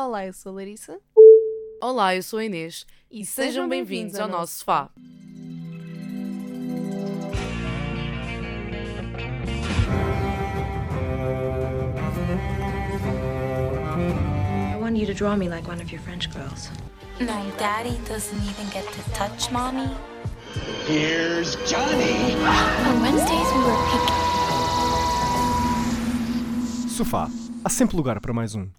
Olá, eu sou a Larissa. Olá, eu sou a Inês e, sejam bem-vindos ao nosso sofá. I want you to draw me like one of your French girls. No, Daddy doesn't even get to touch Mommy. Here's Johnny. On Wednesdays, we were picking. Sofá. Há sempre lugar para mais um.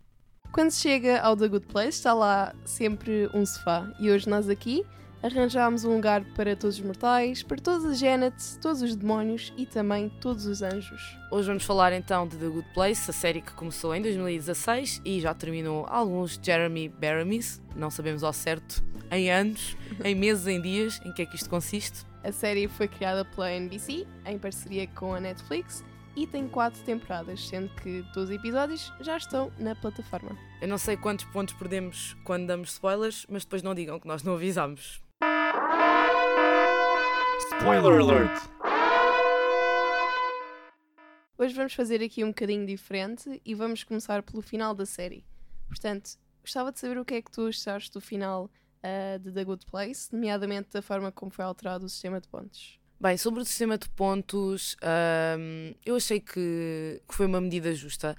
Quando se chega ao The Good Place, está lá sempre um sofá. E hoje nós aqui arranjámos um lugar para todos os mortais, para todas as Janets, todos os demónios e também todos os anjos. Hoje vamos falar então de The Good Place, a série que começou em 2016 e já terminou alguns Jeremy Baramis, não sabemos ao certo, em anos, em meses, em dias, em que é que isto consiste. A série foi criada pela NBC em parceria com a Netflix e tem quatro temporadas, sendo que todos os episódios já estão na plataforma. Eu não sei quantos pontos perdemos quando damos spoilers, mas depois não digam que nós não avisámos. Spoiler alert! Hoje vamos fazer aqui um bocadinho diferente e vamos começar pelo final da série. Portanto, gostava de saber o que é que tu achaste do final ah, de The Good Place, nomeadamente da forma como foi alterado o sistema de pontos. Bem, sobre o sistema de pontos, hum, eu achei que, que foi uma medida justa.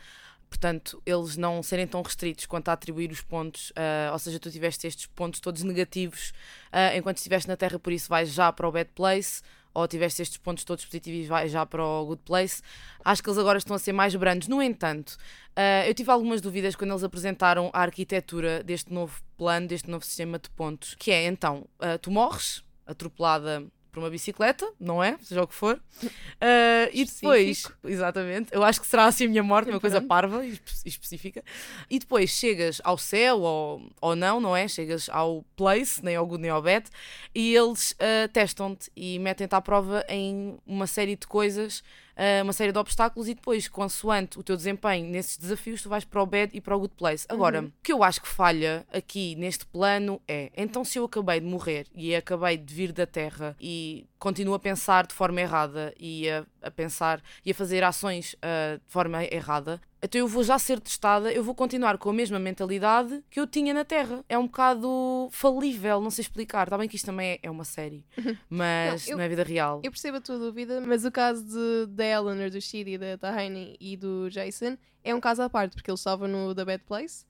Portanto, eles não serem tão restritos quanto a atribuir os pontos, ah, ou seja, tu tiveste estes pontos todos negativos ah, enquanto estiveste na Terra, por isso vais já para o Bad Place, ou tiveste estes pontos todos positivos e vais já para o Good Place. Acho que eles agora estão a ser mais brandos. No entanto, ah, eu tive algumas dúvidas quando eles apresentaram a arquitetura deste novo plano, deste novo sistema de pontos, que é então, ah, tu morres atropelada por uma bicicleta, não é? Seja o que for. Ah, e depois, exatamente, eu acho que será assim a minha morte, uma coisa parva e espe- específica. E depois chegas ao céu ou, ou não, não é? Chegas ao place, nem ao good nem ao bad, e eles ah, testam-te e metem-te à prova em uma série de coisas, ah, uma série de obstáculos, e depois, consoante o teu desempenho nesses desafios, tu vais para o bad e para o good place. Agora, o que eu acho que falha aqui neste plano é, então se eu acabei de morrer e acabei de vir da Terra e continuo a pensar de forma errada e a, a pensar e a fazer ações ah, de forma errada, então eu vou já ser testada, eu vou continuar com a mesma mentalidade que eu tinha na Terra. É um bocado falível, não sei explicar. Está bem que isto também é, é uma série, mas Não, eu- não é vida real. Eu percebo a tua dúvida, mas o caso de, da Eleanor, do Shidi, da Tahani e do Jason é um caso à parte, porque eles estavam no The Bad Place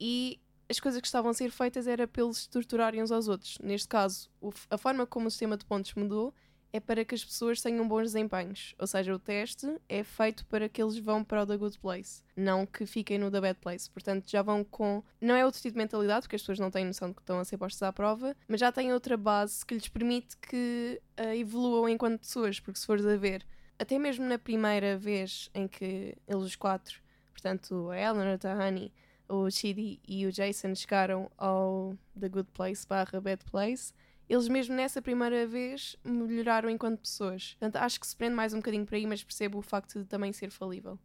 e as coisas que estavam a ser feitas era se torturarem uns aos outros. Neste caso, a forma como o sistema de pontos mudou é para que as pessoas tenham bons desempenhos. Ou seja, o teste é feito para que eles vão para o The Good Place, não que fiquem no The Bad Place. Portanto, já vão com. Não é outro tipo de mentalidade, porque as pessoas não têm noção de que estão a ser postas à prova, mas já têm outra base que lhes permite que ah, evoluam enquanto pessoas. Porque se fores a ver, até mesmo na primeira vez em que eles os quatro, portanto, a Eleanor, a Tahani, o Shidi e o Jason chegaram ao The Good Place barra Bad Place, eles mesmo nessa primeira vez melhoraram enquanto pessoas. Portanto, acho que se prende mais um bocadinho por aí, mas percebo o facto de também ser falível.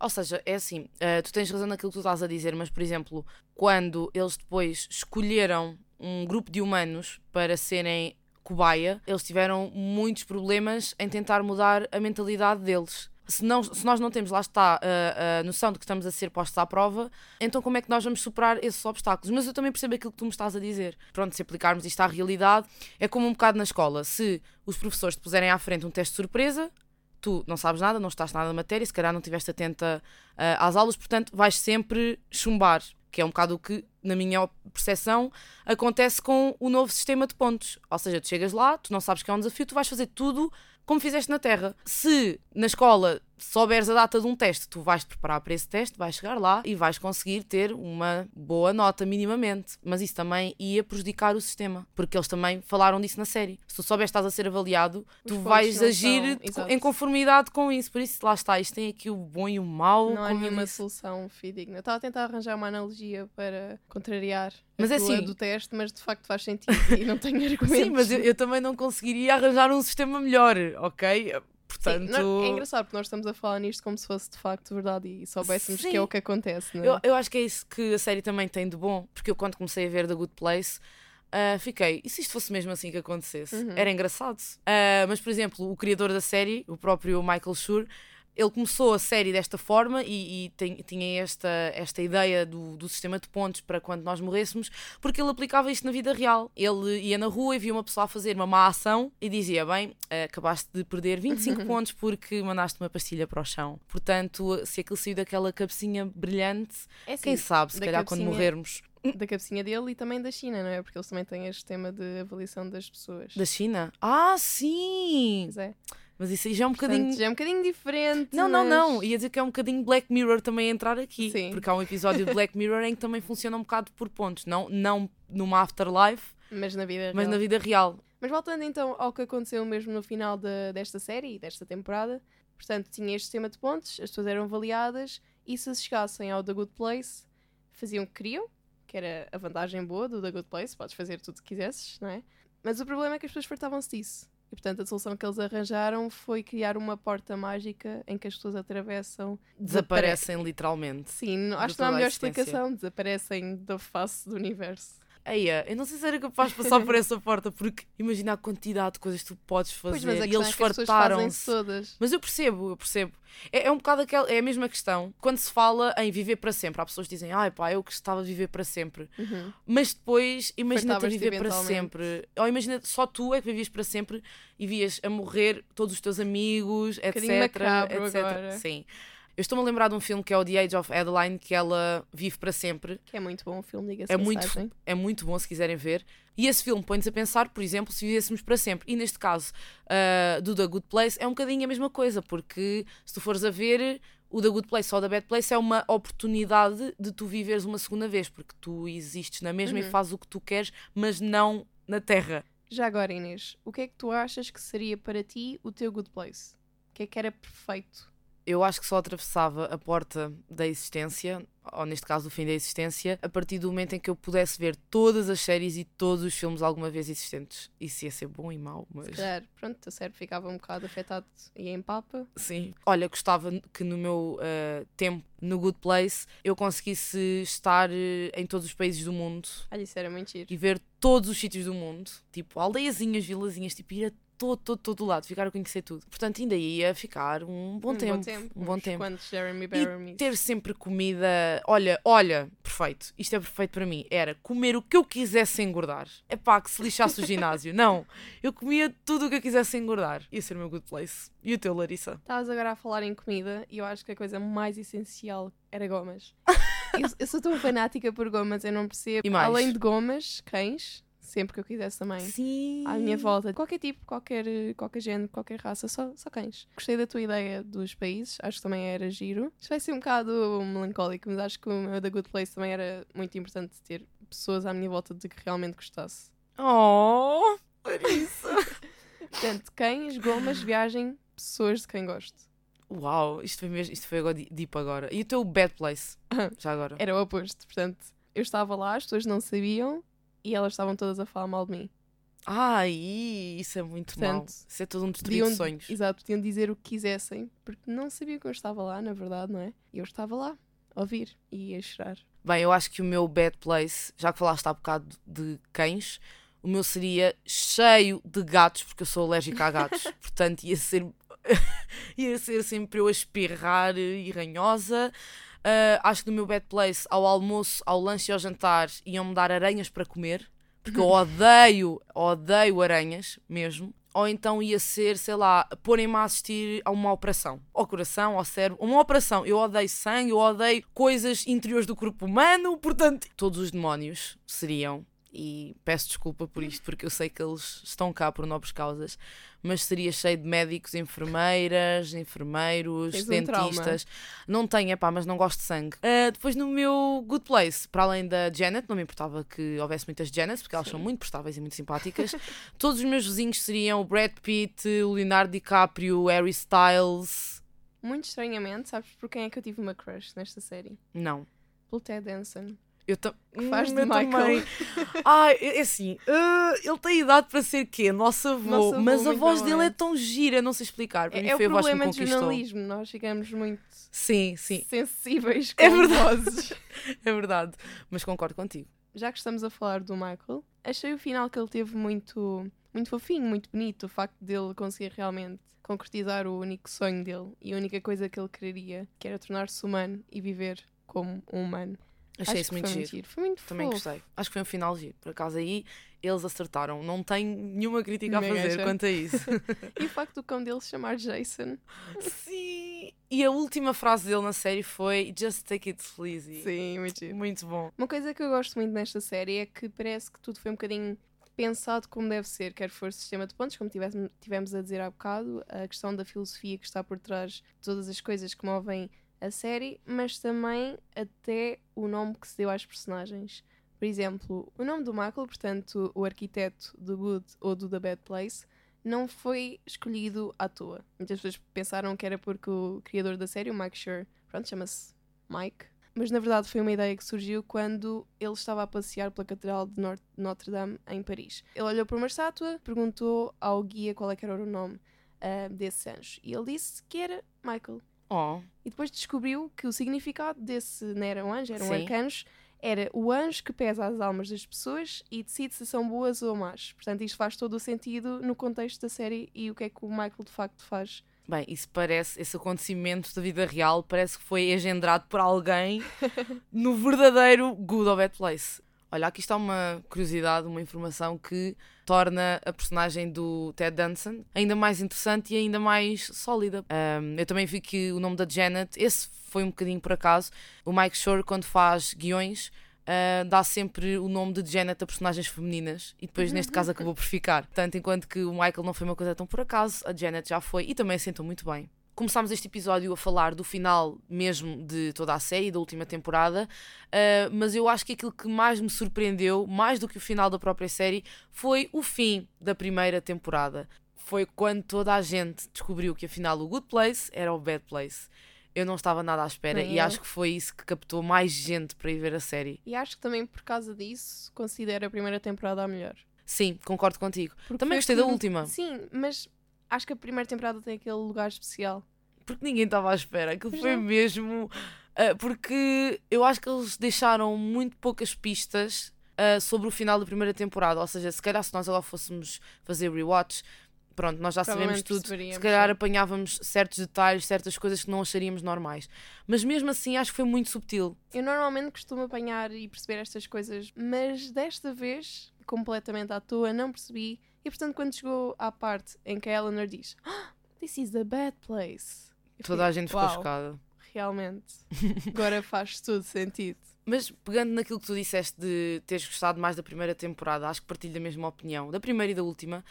Ou seja, é assim, eh, tu tens razão naquilo que tu estás a dizer, mas por exemplo, quando eles depois escolheram um grupo de humanos para serem cobaia, eles tiveram muitos problemas em tentar mudar a mentalidade deles. Se, não- se nós não temos, lá está, a, a noção de que estamos a ser postos à prova, então como é que nós vamos superar esses obstáculos? Mas eu também percebo aquilo que tu me estás a dizer. Pronto, se aplicarmos isto à realidade, é como um bocado na escola. Se os professores te puserem à frente um teste de surpresa, tu não sabes nada, não estás nada na matéria, se calhar não estiveste atenta ah, às aulas, portanto vais sempre chumbar, que é um bocado o que, na minha percepção, acontece com o novo sistema de pontos. Ou seja, tu chegas lá, tu não sabes que é um desafio, tu vais fazer tudo como fizeste na Terra. Se na escola souberes a data de um teste, tu vais te preparar para esse teste, vais chegar lá e vais conseguir ter uma boa nota minimamente. Mas isso também ia prejudicar o sistema, porque eles também falaram disso na série. Se tu souberes que estás a ser avaliado, tu pontos vais agir são- em conformidade com isso. Por isso, lá está, isto tem aqui o bom e o mau. Não há nenhuma disse. solução fidedigna. Estava a tentar arranjar uma analogia para contrariar Mas a é assim- do teste, mas de facto faz sentido e não tenho argumentos. Sim, mas eu, eu também não conseguiria arranjar um sistema melhor, ok? Sim, Portanto, não- é engraçado porque nós estamos a falar nisto como se fosse de facto verdade e soubéssemos que Sim. é o que acontece, não é? eu, eu acho que é isso que a série também tem de bom, porque eu quando comecei a ver The Good Place. ah, fiquei, e se isto fosse mesmo assim que acontecesse? Uhum. Era engraçado. Ah, mas, por exemplo, o criador da série, o próprio Michael Schur, Ele começou a série desta forma e, e tem- tinha esta, esta ideia do, do sistema de pontos para quando nós morrêssemos, porque ele aplicava isto na vida real. Ele ia na rua e via uma pessoa a fazer uma má ação e dizia: Bem, eh, acabaste de perder 25 pontos porque mandaste uma pastilha para o chão. Portanto, se aquilo saiu daquela cabecinha brilhante, É assim, quem sabe, se calhar quando cabecinha- morrermos. da cabecinha dele e também da China, não é? Porque eles também têm este sistema de avaliação das pessoas. Da China? Ah, sim! Pois é. Mas isso aí já é um Portanto, bocadinho. já é um bocadinho diferente. Não, não, não. mas- Ia dizer que é um bocadinho Black Mirror também entrar aqui. Sim. Porque há um episódio de Black Mirror em que também funciona um bocado por pontos. Não, não numa afterlife, Mas na vida mas real. na vida real. Mas voltando então ao que aconteceu mesmo no final da- desta série e desta temporada, portanto, tinha este sistema de pontos, as pessoas eram avaliadas e se chegassem ao The Good Place, faziam o que queriam, que era a vantagem boa do The Good Place, podes fazer tudo o que quisesses, não é? Mas o problema é que as pessoas fartavam-se disso. E portanto a solução que eles arranjaram foi criar uma porta mágica em que as pessoas atravessam. Desaparecem literalmente. Sim, acho que não há melhor explicação. Desaparecem da face do universo. Eia, eu não sei se era capaz de passar por essa porta, porque imagina a quantidade de coisas que tu podes fazer. Pois, mas e eles é fartaram-se. todas. Mas eu percebo, eu percebo. É, é um bocado aquela, é a mesma questão. Quando se fala em viver para sempre, há pessoas que dizem, ai pá, eu gostava de viver para sempre. Uhum. Mas depois, imagina-te viver para sempre. Ou imagina só tu é que vivias para sempre e vias a morrer todos os teus amigos, etc. macabro etc. agora. Sim. Eu estou-me a lembrar de um filme que é o The Age of Adeline, que ela vive para sempre. Que é muito bom o filme, diga-se É muito, é muito bom se quiserem ver. E esse filme põe-nos a pensar, por exemplo, se vivêssemos para sempre. E neste caso, ah, do The Good Place, é um bocadinho a mesma coisa, porque se tu fores a ver, o The Good Place ou The Bad Place é uma oportunidade de tu viveres uma segunda vez, porque tu existes na mesma e Uhum. fazes o que tu queres, mas não na Terra. Já agora, Inês, o que é que tu achas que seria para ti o teu good place? O que é que era perfeito? Eu acho que só atravessava a porta da existência, ou neste caso o fim da existência, a partir do momento em que eu pudesse ver todas as séries e todos os filmes alguma vez existentes. Isso ia ser bom e mau, mas. Se calhar, pronto, o teu cérebro ficava um bocado afetado e em papa. Sim. Olha, gostava que no meu eh, tempo no Good Place eu conseguisse estar eh, em todos os países do mundo Olha, isso era muito giro. e ver todos os sítios do mundo, tipo aldeiazinhas, vilazinhas, tipo ir a todo, todo, todo lado, ficar a conhecer tudo. Portanto, ainda ia ficar um bom um tempo. bom tempo. Um bom tempo. Quantos Jeremy E ter sempre comida. Olha, olha, perfeito. Isto é perfeito para mim. Era comer o que eu quisesse sem engordar. É pá, que se lixasse o ginásio. Não. Eu comia tudo o que eu quisesse sem engordar. Ia ser o meu good place. E o teu, Larissa? Estavas agora a falar em comida e eu acho que a coisa mais essencial era gomas. eu, eu sou tão fanática por gomas, eu não percebo. E mais? Além de gomas, cães, sempre que eu quisesse também. Sim. À minha volta, qualquer tipo, qualquer, qualquer género, qualquer raça, só, só cães. Gostei da tua ideia dos países, acho que também era giro. Isto vai ser um bocado melancólico, mas acho que o meu da Good Place também era muito importante ter pessoas à minha volta de que realmente gostasse. Oh, Larissa. Portanto, cães, gomas, viagem, pessoas de quem gosto. Uau, isto foi mesmo, isto foi agora deep agora. E o teu bad place? Já agora. Era o oposto, portanto, eu estava lá, as pessoas não sabiam e elas estavam todas a falar mal de mim. Ai, isso é muito. Portanto, Isso é todo um destruir de sonhos. exato, podiam dizer o que quisessem, porque não sabiam que eu estava lá, na verdade, não é? Eu estava lá, a ouvir e a chorar. Bem, eu acho que o meu bad place, já que falaste há bocado de cães, o meu seria cheio de gatos, porque eu sou alérgica a gatos. Portanto, ia ser, ia ser sempre eu a espirrar e ranhosa. Ah, acho que no meu bad place, ao almoço, ao lanche e ao jantar, iam-me dar aranhas para comer, porque eu odeio, odeio aranhas mesmo. Ou então ia ser, sei lá, porem-me a assistir a uma operação. Ao coração, ao cérebro. Uma operação. Eu odeio sangue, eu odeio coisas interiores do corpo humano. Portanto, todos os demónios seriam. E peço desculpa por isto, porque eu sei que eles estão cá por nobres causas. Mas seria cheio de médicos, enfermeiras, enfermeiros, Tens um dentistas. Não tenho, epá, mas não gosto de sangue. Ah, depois no meu Good Place, para além da Janet, não me importava que houvesse muitas Janets, porque elas são muito prestáveis e muito simpáticas. Todos os meus vizinhos seriam o Brad Pitt, o Leonardo DiCaprio, o Harry Styles. Muito estranhamente, sabes por quem é que eu tive uma crush nesta série? Não. Pelo Ted Danson. Eu, tam... faz Hum, de Michael. também. Ai, é assim, ah, ele tem idade para ser quê? Nosso avô. Nosso avô, mas a muito voz dele é tão gira, não sei explicar. Para mim É, é o foi a que me problema conquistou. jornalismo, nós ficamos muito Sim, sim, sensíveis com É verdade. vozes. é verdade. Mas concordo contigo. Já que estamos a falar do Michael, achei o final que ele teve muito, muito fofinho, muito bonito. O facto dele conseguir realmente concretizar o único sonho dele e a única coisa que ele queria, que era tornar-se humano e viver como um humano. Achei isso que muito foi giro. Foi muito Também fofo. gostei. Acho que foi um final giro. Por acaso aí eles acertaram. Não tenho nenhuma crítica a Ninguém fazer acha? quanto a isso. E o facto do cão dele se chamar Jason. Sim. E a última frase dele na série foi Just take it sleazy. Sim, muito giro. Muito bom. Uma coisa que eu gosto muito nesta série é que parece que tudo foi um bocadinho pensado como deve ser, quer for sistema de pontos, como tivemos, tivemos a dizer há bocado, a questão da filosofia que está por trás de todas as coisas que movem a série, mas também até o nome que se deu às personagens. Por exemplo, o nome do Michael, portanto, o arquiteto do Good ou do The Bad Place, não foi escolhido à toa. Muitas pessoas pensaram que era porque o criador da série, o Mike Schur, pronto, chama-se Mike, mas na verdade foi uma ideia que surgiu quando ele estava a passear pela Catedral de Notre Dame em Paris. Ele olhou para uma estátua, perguntou ao guia qual é era o nome ah, desse anjo e ele disse que era Michael. Oh, E depois descobriu que o significado desse não era um anjo, era um arcanjo, era o anjo que pesa as almas das pessoas e decide se são boas ou más. Portanto, isto faz todo o sentido no contexto da série e o que é que o Michael de facto faz. bem, isso parece, esse acontecimento da vida real parece que foi engendrado por alguém no verdadeiro Good or Bad Place. Olha, aqui está uma curiosidade, uma informação que torna a personagem do Ted Danson ainda mais interessante e ainda mais sólida. Ahm, eu também vi que o nome da Janet, esse foi um bocadinho por acaso. O Mike Shore, quando faz guiões, ah, dá sempre o nome de Janet a personagens femininas e depois, neste caso, acabou por ficar. Portanto, enquanto que o Michael não foi uma coisa tão por acaso, a Janet já foi e também assentou muito bem. Começámos este episódio a falar do final mesmo de toda a série, da última temporada, ah, mas eu acho que aquilo que mais me surpreendeu, mais do que o final da própria série, foi o fim da primeira temporada. Foi quando toda a gente descobriu que afinal o Good Place era o Bad Place. Eu não estava nada à espera Nem e eu. acho que foi isso que captou mais gente para ir ver a série. E acho que também por causa disso considero a primeira temporada a melhor. Sim, concordo contigo. Porque Também gostei da que- última. Sim, mas acho que a primeira temporada tem aquele lugar especial. Porque ninguém estava à espera. Aquilo Pois foi não. mesmo. ah, porque eu acho que eles deixaram muito poucas pistas ah, sobre o final da primeira temporada. Ou seja, se calhar se nós agora fôssemos fazer rewatch, pronto, nós já sabemos tudo. Se calhar apanhávamos certos detalhes, certas coisas que não acharíamos normais. Mas mesmo assim, acho que foi muito subtil. Eu normalmente costumo apanhar e perceber estas coisas, mas desta vez, completamente à toa, não percebi. E portanto, quando chegou à parte em que a Eleanor diz "Ah, This is the bad place. eu Toda a fiquei, gente ficou "Uau, chocada. Realmente. Agora faz todo sentido. Mas pegando naquilo que tu disseste de teres gostado mais da primeira temporada, acho que partilho da mesma opinião, da primeira e da última.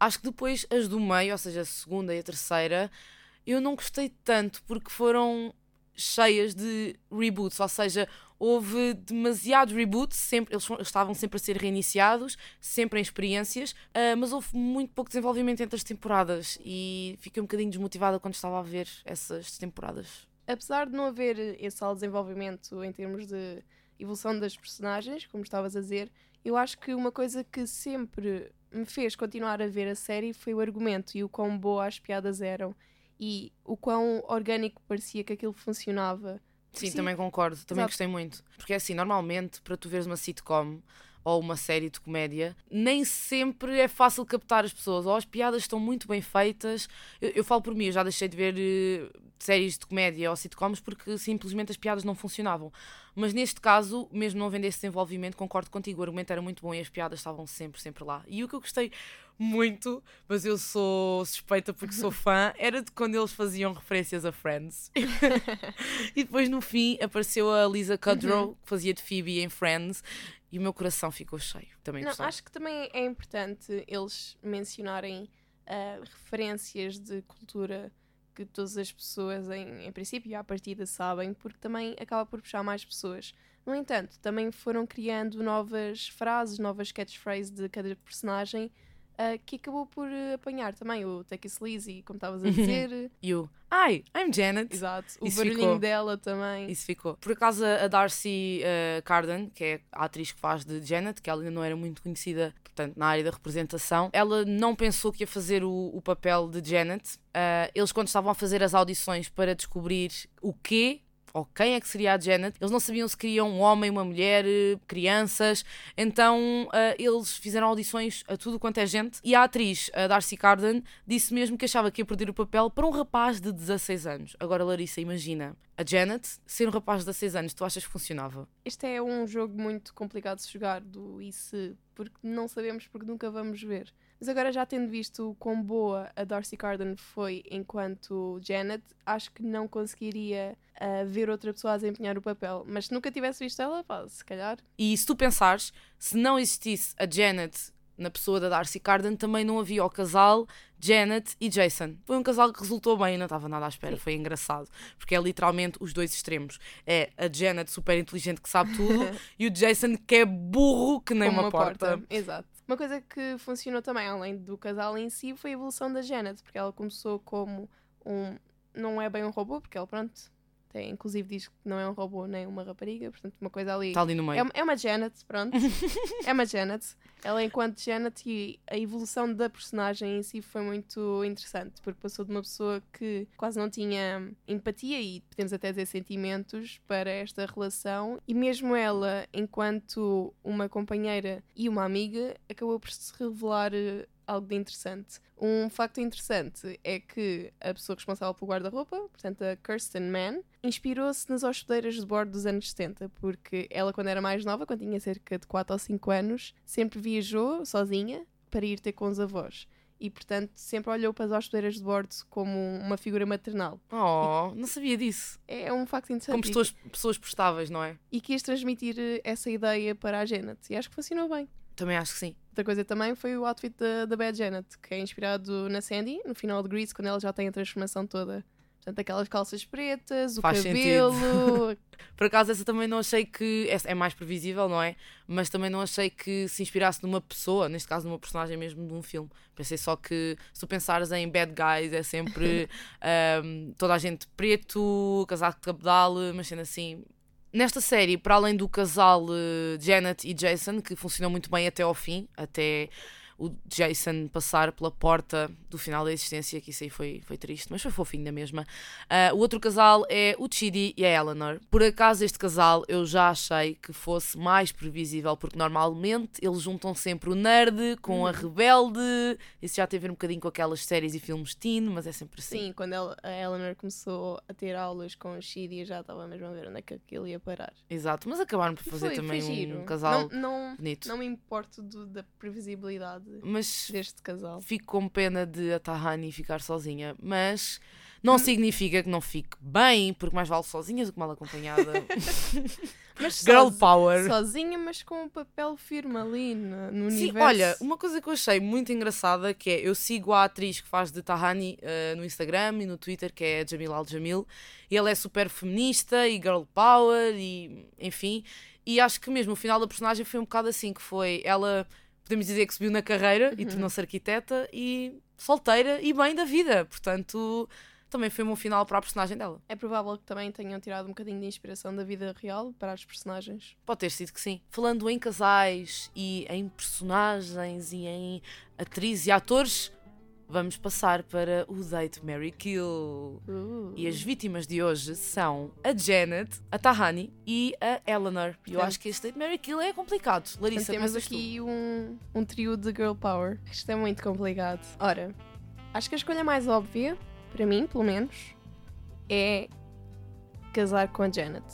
Acho que depois as do meio, ou seja, a segunda e a terceira, eu não gostei tanto porque foram cheias de reboots, ou seja, houve demasiados reboots, sempre, eles, estavam sempre a ser reiniciados, sempre em experiências, ah, mas houve muito pouco desenvolvimento entre as temporadas e fiquei um bocadinho desmotivada quando estava a ver essas temporadas. Apesar de não haver esse alto desenvolvimento em termos de evolução das personagens, como estavas a dizer, eu acho que uma coisa que sempre me fez continuar a ver a série foi o argumento e o quão boa as piadas eram e o quão orgânico parecia que aquilo funcionava. Sim, Sim. também concordo, também Exato. gostei muito. Porque é assim, normalmente, para tu veres uma sitcom ou uma série de comédia, nem sempre é fácil captar as pessoas. Ou as piadas estão muito bem feitas. Eu, eu falo por mim, eu já deixei de ver eh, séries de comédia ou sitcoms porque simplesmente as piadas não funcionavam. Mas neste caso, mesmo não havendo esse desenvolvimento, concordo contigo, o argumento era muito bom e as piadas estavam sempre, sempre lá. E o que eu gostei muito, mas eu sou suspeita porque sou fã, era de quando eles faziam referências a Friends. e depois no fim apareceu a Lisa Kudrow, que fazia de Phoebe em Friends, e o meu coração ficou cheio. Também Não, acho que também é importante eles mencionarem ah, referências de cultura que todas as pessoas, em, em princípio, à partida sabem, porque também acaba por puxar mais pessoas. No entanto, também foram criando novas frases, novas catchphrases de cada personagem ah, que acabou por eh, apanhar também o Take It Sleazy, como estavas a dizer. E o Hi, I'm Janet. Exato. O Isso barulhinho ficou. dela também. Isso ficou. Por acaso, a Darcy uh, Carden, que é a atriz que faz de Janet, que ela ainda não era muito conhecida, portanto, na área da representação, ela não pensou que ia fazer o, o papel de Janet. Uh, eles, quando estavam a fazer as audições para descobrir o quê, ou quem é que seria a Janet. Eles não sabiam se queriam um homem, uma mulher, eh, crianças. Então eh, eles fizeram audições a tudo quanto é gente. E a atriz, a Darcy Carden, disse mesmo que achava que ia perder o papel para um rapaz de 16 anos. Agora, Larissa, imagina. A Janet ser um rapaz de 16 anos, tu achas que funcionava? Este é um jogo muito complicado de jogar do e se, porque não sabemos, porque nunca vamos ver. Mas agora, já tendo visto o quão boa a Darcy Carden foi enquanto Janet, acho que não conseguiria ah, ver outra pessoa a desempenhar o papel. Mas se nunca tivesse visto ela, pá, se calhar. E se tu pensares, se não existisse a Janet na pessoa da Darcy Carden, também não havia o casal Janet e Jason. Foi um casal que resultou bem, não estava nada à espera, foi engraçado, porque é literalmente os dois extremos. É a Janet super inteligente que sabe tudo e o Jason que é burro que nem como uma, porta. Exato. Uma coisa que funcionou também, além do casal em si, foi a evolução da Janet, porque ela começou como um. Não é bem um robô, porque ela, pronto, tem, inclusive diz que não é um robô nem uma rapariga, portanto, uma coisa ali. Está ali no meio. É, uma- é uma Janet, pronto. é uma Janet. Ela, enquanto Janet, e a evolução da personagem em si foi muito interessante, porque passou de uma pessoa que quase não tinha empatia e podemos até dizer sentimentos para esta relação, e mesmo ela, enquanto uma companheira e uma amiga, acabou por se revelar eh, algo de interessante. Um facto interessante é que a pessoa responsável pelo guarda-roupa, portanto a Kirsten Mann, inspirou-se nas hospedeiras de bordo dos anos 70, porque ela, quando era mais nova, quando tinha cerca de 4 ou 5 anos, sempre viajou sozinha para ir ter com os avós. E, portanto, sempre olhou para as hospedeiras de bordo como uma figura maternal. Oh, não sabia disso. É um facto interessante. Como pessoas, pessoas prestáveis, não é? E quis transmitir essa ideia para a Janet. E acho que funcionou bem. Também acho que sim. Outra coisa também foi o outfit da, da Bad Janet, que é inspirado na Sandy, no final de Grease, quando ela já tem a transformação toda. Portanto, aquelas calças pretas, o Faz cabelo. Por acaso, essa também não achei que. essa É mais previsível, não é? Mas também não achei que se inspirasse numa pessoa, neste caso numa personagem mesmo de um filme. Pensei só que, se tu pensares em bad guys, é sempre ahm, toda a gente preto, casaco de cabedal, mas sendo assim. Nesta série, para além do casal eh, Janet e Jason, que funcionou muito bem até ao fim, até o Jason passar pela porta do final da existência, que isso aí foi, foi triste, mas foi fofinho da mesma. Ah, o outro casal é o Chidi e a Eleanor. Por acaso, este casal eu já achei que fosse mais previsível, porque normalmente eles juntam sempre o nerd com a rebelde. Isso já tem a ver um bocadinho com aquelas séries e filmes teen, mas é sempre assim. Sim, quando a Eleanor começou a ter aulas com o Shidi, eu já estava mesmo a ver onde é que aquilo ia parar. Exato, mas acabaram por fazer foi, também foi um casal Não, não, bonito. não me importo do- da previsibilidade Mas deste casal. fico com pena de a Tahani ficar sozinha, mas não significa que não fique bem, porque mais vale sozinha do que mal acompanhada. Mas Girl sozi- power. Sozinha, mas com um papel firme ali no, no Sim, universo. olha, uma coisa que eu achei muito engraçada que é, eu sigo a atriz que faz de Tahani eh, no Instagram e no Twitter, que é Jamil Al-Jamil, e ela é super feminista e girl power e enfim, e acho que mesmo o final da personagem foi um bocado assim, que foi, ela, podemos dizer que subiu na carreira e tornou-se arquiteta e solteira e bem da vida, portanto, também foi um bom final para a personagem dela. É provável que também tenham tirado um bocadinho de inspiração da vida real para as personagens. Pode ter sido que sim. Falando em casais e em personagens e em atrizes e atores, vamos passar para o date Mary Kill. Uh. E as vítimas de hoje são a Janet, a Tahani e a Eleanor. E eu acho que este date Mary Kill é complicado. Larissa, temos começas tu. aqui um, um trio de girl power. Isto é muito complicado. Ora, acho que a escolha mais óbvia, para mim, pelo menos, é casar com a Janet.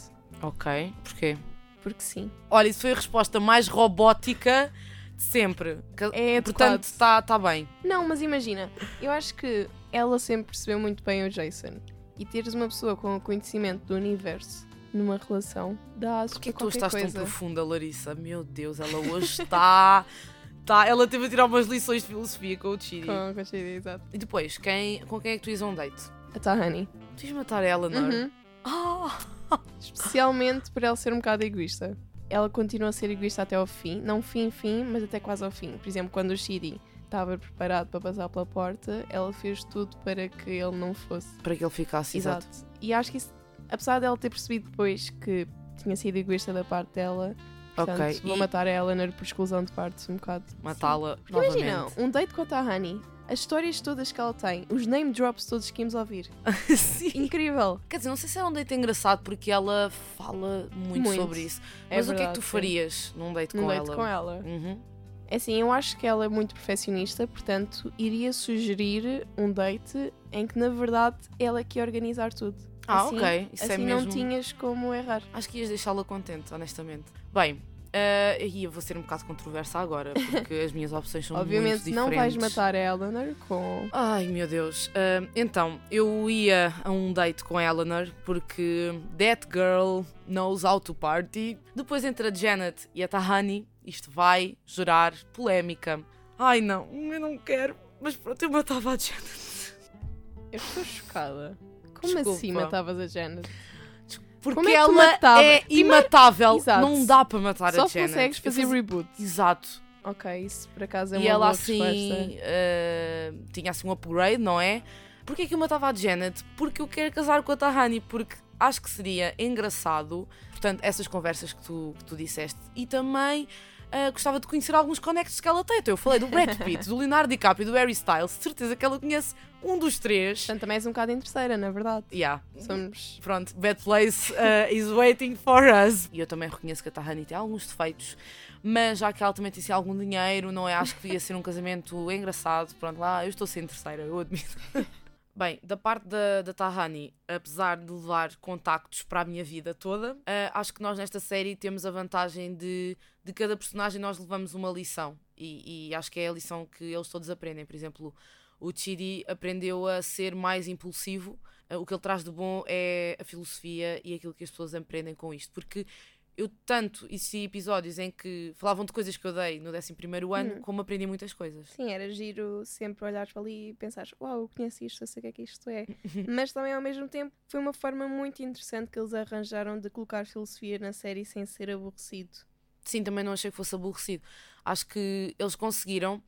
Ok, porquê? Porque sim. Olha, isso foi a resposta mais robótica sempre. É Portanto, está tá bem. Não, mas imagina, eu acho que ela sempre percebeu muito bem o Jason. E teres uma pessoa com o conhecimento do universo numa relação dá para que tu estás coisa. tão profunda, Larissa? Meu Deus, ela hoje está. Tá, ela teve a tirar umas lições de filosofia com o Chidi. Com, com a Shady, exato. E depois, quem, com quem é que tu ias a um date? A Tahani. Tu ias matar a Eleanor? Uhum. Ah! Especialmente por ela ser um bocado egoísta. Ela continua a ser egoísta até ao fim. Não fim, fim, mas até quase ao fim. Por exemplo, quando o Shidi estava preparado para passar pela porta, ela fez tudo para que ele não fosse. Para que ele ficasse, exato. E acho que isso, apesar dela ter percebido depois que tinha sido egoísta da parte dela, portanto, Ok, vou e- matar a Eleanor por exclusão de partes um bocado. Matá-la Porque Imagina, novamente. um date com a Tahani. As histórias todas que ela tem, os name drops todos que íamos ouvir. Sim. Incrível. Quer dizer, não sei se é um date engraçado porque ela fala muito, Muito. sobre isso. É Mas o que é que verdade, tu sim. farias num date Num com date ela? com ela. Uhum. É assim, eu acho que ela é muito perfeccionista, portanto, iria sugerir um date em que, na verdade, ela é que ia organizar tudo. Ah, assim, ok. Isso assim é não mesmo. tinhas como errar. Acho que ias deixá-la contente, honestamente. Bem, eh, e eu vou ser um bocado controversa agora, porque as minhas opções são muito Obviamente, diferentes. não vais matar a Eleanor com. Ai meu Deus. Ah, então, eu ia a um date com a Eleanor porque that girl knows how to party. Depois entre a Janet e a Tahani, isto vai gerar polémica. Ai não, eu não quero. Mas pronto, eu matava a Janet. Eu estou chocada. Como Desculpa. assim matavas a Janet? Porque é ela é imatável. Exato. Não dá para matar Só a Janet. consegues Eu fazer fazia- reboot. Exato. Ok, isso por acaso é e uma ela boa assim eh, tinha assim um upgrade, não é? Porquê que eu matava a Janet? Porque eu quero casar com a Tahani, porque acho que seria engraçado, portanto, essas conversas que tu, que tu disseste. E também eh, gostava de conhecer alguns conectos que ela tem. Então, eu falei do Brad Pitt, do Leonardo DiCaprio e do Harry Styles. Certeza que ela conhece um dos três. Portanto, também és um bocado interesseira, na verdade. Yeah. Somos. Pronto, Bad Place uh, is waiting for us. E eu também reconheço que a Tahani tem alguns defeitos, mas já que ela também tem assim, algum dinheiro, não é? Acho que ia ser um casamento engraçado. Pronto, lá eu estou sem terceira, eu admito. Bem, da parte da, da Tahani, apesar de levar contactos para a minha vida toda, uh, acho que nós nesta série temos a vantagem de, de cada personagem nós levamos uma lição. E, e acho que é a lição que eles todos aprendem. Por exemplo, o Chidi aprendeu a ser mais impulsivo. Uh, O que ele traz de bom é a filosofia e aquilo que as pessoas aprendem com isto. Porque eu tanto existi episódios em que falavam de coisas que eu dei no 11 ano, Hum. como aprendi muitas coisas. Sim, era giro sempre olhares para ali e pensares, uau, eu conheço isto, eu sei o que é que isto é. Mas também ao mesmo tempo foi uma forma muito interessante que eles arranjaram de colocar filosofia na série sem ser aborrecido. Sim, também não achei que fosse aborrecido. Acho que eles conseguiram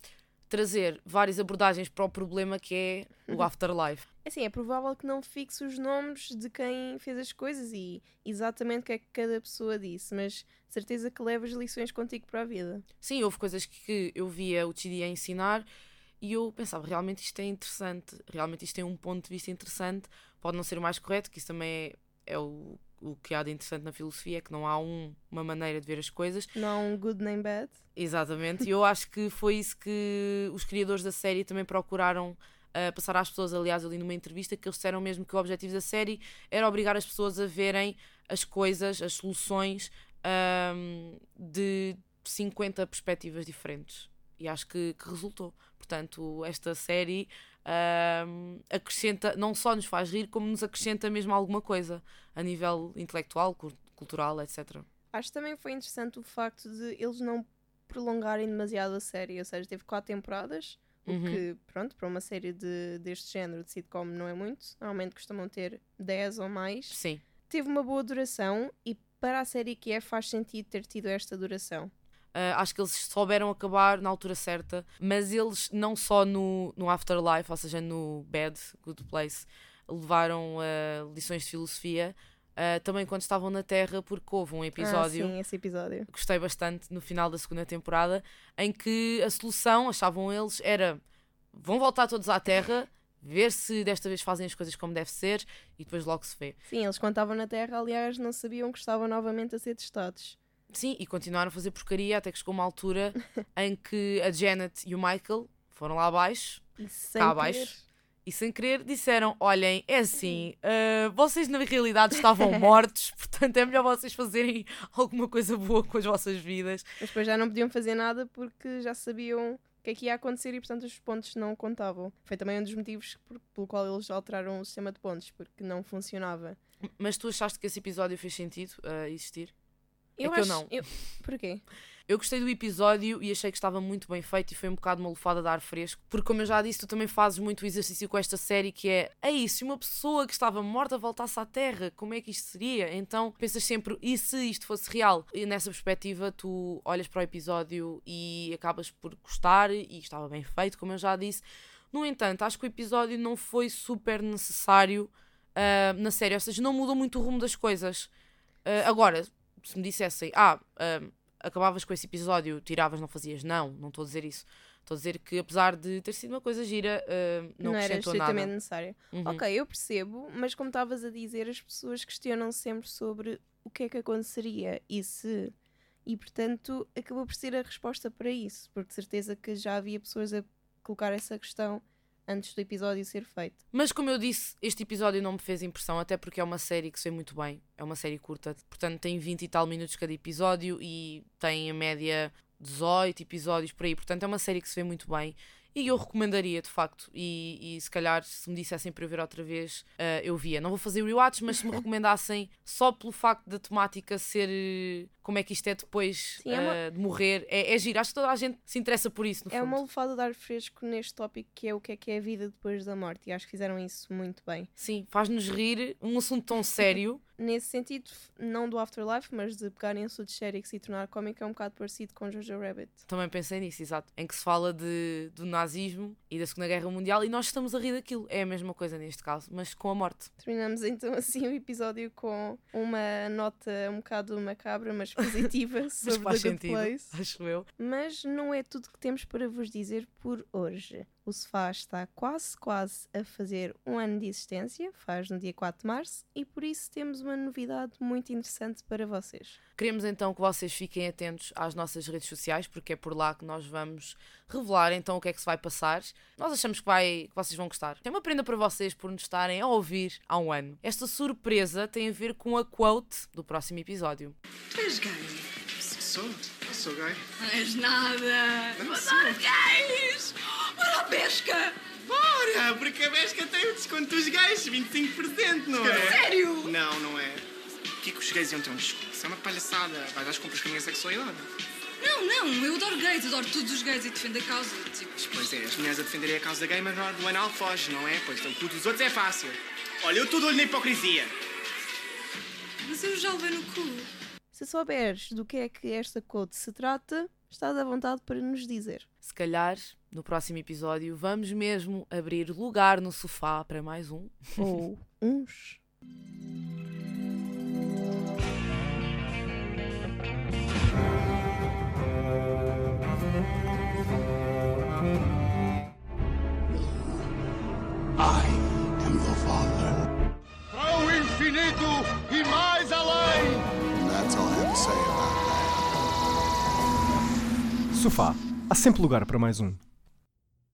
trazer várias abordagens para o problema que é o afterlife. Assim, é provável que não fixe os nomes de quem fez as coisas e exatamente o que é que cada pessoa disse, mas certeza que levas lições contigo para a vida. Sim, houve coisas que eu via o Chidi a ensinar e eu pensava, realmente isto é interessante, realmente isto tem um ponto de vista interessante, pode não ser o mais correto, que isso também é, é o, o que há de interessante na filosofia, é que não há um- uma maneira de ver as coisas. Não há um good nem bad. Exatamente, e eu acho que foi isso que os criadores da série também procuraram uh, passar às pessoas. Aliás, ali numa entrevista, que eles disseram mesmo que o objetivo da série era obrigar as pessoas a verem as coisas, as soluções um, de 50 perspectivas diferentes. E acho que, que resultou. Portanto, esta série um, acrescenta, não só nos faz rir, como nos acrescenta mesmo alguma coisa a nível intelectual, cul- cultural, etc. Acho que também foi interessante o facto de eles não prolongarem demasiado a série, ou seja, teve quatro temporadas, Uhum. o que, pronto, para uma série de, deste género de sitcom não é muito, normalmente costumam ter 10 ou mais. Sim. Teve uma boa duração e para a série que é faz sentido ter tido esta duração. Uh, acho que eles souberam acabar na altura certa, mas eles não só no, no Afterlife, ou seja, no Bad, Good Place, levaram uh, lições de filosofia, uh, também quando estavam na Terra, porque houve um episódio, Ah, sim, esse episódio. gostei bastante, no final da segunda temporada, em que a solução, achavam eles, era vão voltar todos à Terra, ver se desta vez fazem as coisas como deve ser e depois logo se vê. Sim, eles quando estavam na Terra, aliás, não sabiam que estavam novamente a ser testados. Sim, e continuaram a fazer porcaria até que chegou uma altura em que a Janet e o Michael foram lá abaixo E sem cá querer- abaixo e sem querer disseram: Olhem, é assim, ah, vocês na realidade estavam mortos, portanto é melhor vocês fazerem alguma coisa boa com as vossas vidas. Mas depois já não podiam fazer nada porque já sabiam o que é que ia acontecer e portanto os pontos não contavam. Foi também um dos motivos por- pelo qual eles alteraram o sistema de pontos, porque não funcionava. Mas tu achaste que esse episódio fez sentido a existir? Eu que eu acho, não. eu- Porquê? Eu gostei do episódio e achei que estava muito bem feito e foi um bocado uma lufada de ar fresco. Porque, como eu já disse, tu também fazes muito o exercício com esta série que é Ei, se uma pessoa que estava morta voltasse à Terra, como é que isto seria? Então pensas sempre, e se isto fosse real? E nessa perspectiva, tu olhas para o episódio e acabas por gostar e estava bem feito, como eu já disse. No entanto, acho que o episódio não foi super necessário ah, na série, ou seja, não mudou muito o rumo das coisas. Ah, agora, se me dissessem, ah, ah, acabavas com esse episódio, tiravas, não fazias, não, não estou a dizer isso. Estou a dizer que, apesar de ter sido uma coisa gira, uh, não, Não, era estritamente necessário. Uhum. Ok, eu percebo, mas como estavas a dizer, as pessoas questionam sempre sobre o que é que aconteceria e se. E portanto, acabou por ser a resposta para isso, porque de certeza que já havia pessoas a colocar essa questão antes do episódio ser feito. Mas como eu disse, este episódio não me fez impressão, até porque é uma série que se vê muito bem. É uma série curta, portanto tem 20 e tal minutos cada episódio e tem a média 18 episódios por aí. Portanto é uma série que se vê muito bem e eu recomendaria de facto. E, e se calhar, se me dissessem para eu ver outra vez, eh, eu via. Não vou fazer rewatch, mas se me recomendassem só pelo facto da temática ser como é que isto é depois Sim, é uma- eh, de morrer, é, é giro. Acho que toda a gente se interessa por isso. No É fundo. uma lufada de ar fresco neste tópico que é o que é que é a vida depois da morte, e acho que fizeram isso muito bem. Sim, faz-nos rir um assunto tão sério. Nesse sentido, não do Afterlife, mas de pegarem assuntos sérios e tornar cómico, é um bocado parecido com Jojo Rabbit. Também pensei nisso, exato. Em que se fala de, do nazismo e da Segunda Guerra Mundial e nós estamos a rir daquilo. É a mesma coisa neste caso, mas com a morte. Terminamos então assim o episódio com uma nota um bocado macabra, mas positiva sobre faz The Good sentido, Place. acho eu. Mas não é tudo que temos para vos dizer por hoje. O Sofá está quase, quase a fazer um ano de existência, faz no dia 4 de março, e por isso temos uma novidade muito interessante para vocês. Queremos então que vocês fiquem atentos às nossas redes sociais, porque é por lá que nós vamos revelar então o que é que se vai passar. Nós achamos que, vai, que vocês vão gostar. É uma prenda para vocês por nos estarem a ouvir há um ano. Esta surpresa tem a ver com a quote do próximo episódio. Tu és gay? Sou, eu sou gay. Não és nada! Não Adoro sou. gays! Bora à pesca! Bora, porque a Besca tem o desconto dos gays, 25%, não é? Sério? Não, não é. O que é que os gays iam ter um desconto? Isso é uma palhaçada. Vais às compras com a minha sexualidade. Não, não, eu adoro gays, adoro todos os gays e defendo a causa. Tipo, Pois é, as mulheres a defenderem a causa gay, mas na hora do anal foge, não é? Pois então, tudo dos outros é fácil. Olha, eu tudo olho na hipocrisia. mas eu já levei no cu. Se souberes do que é que esta quote se trata, estás à vontade para nos dizer. Se calhar, no próximo episódio, vamos mesmo abrir lugar no sofá para mais um. Ou uns. I am the Father. Para o infinito e mais além! That's all I have to say about that. Sofá. Há sempre lugar para mais um.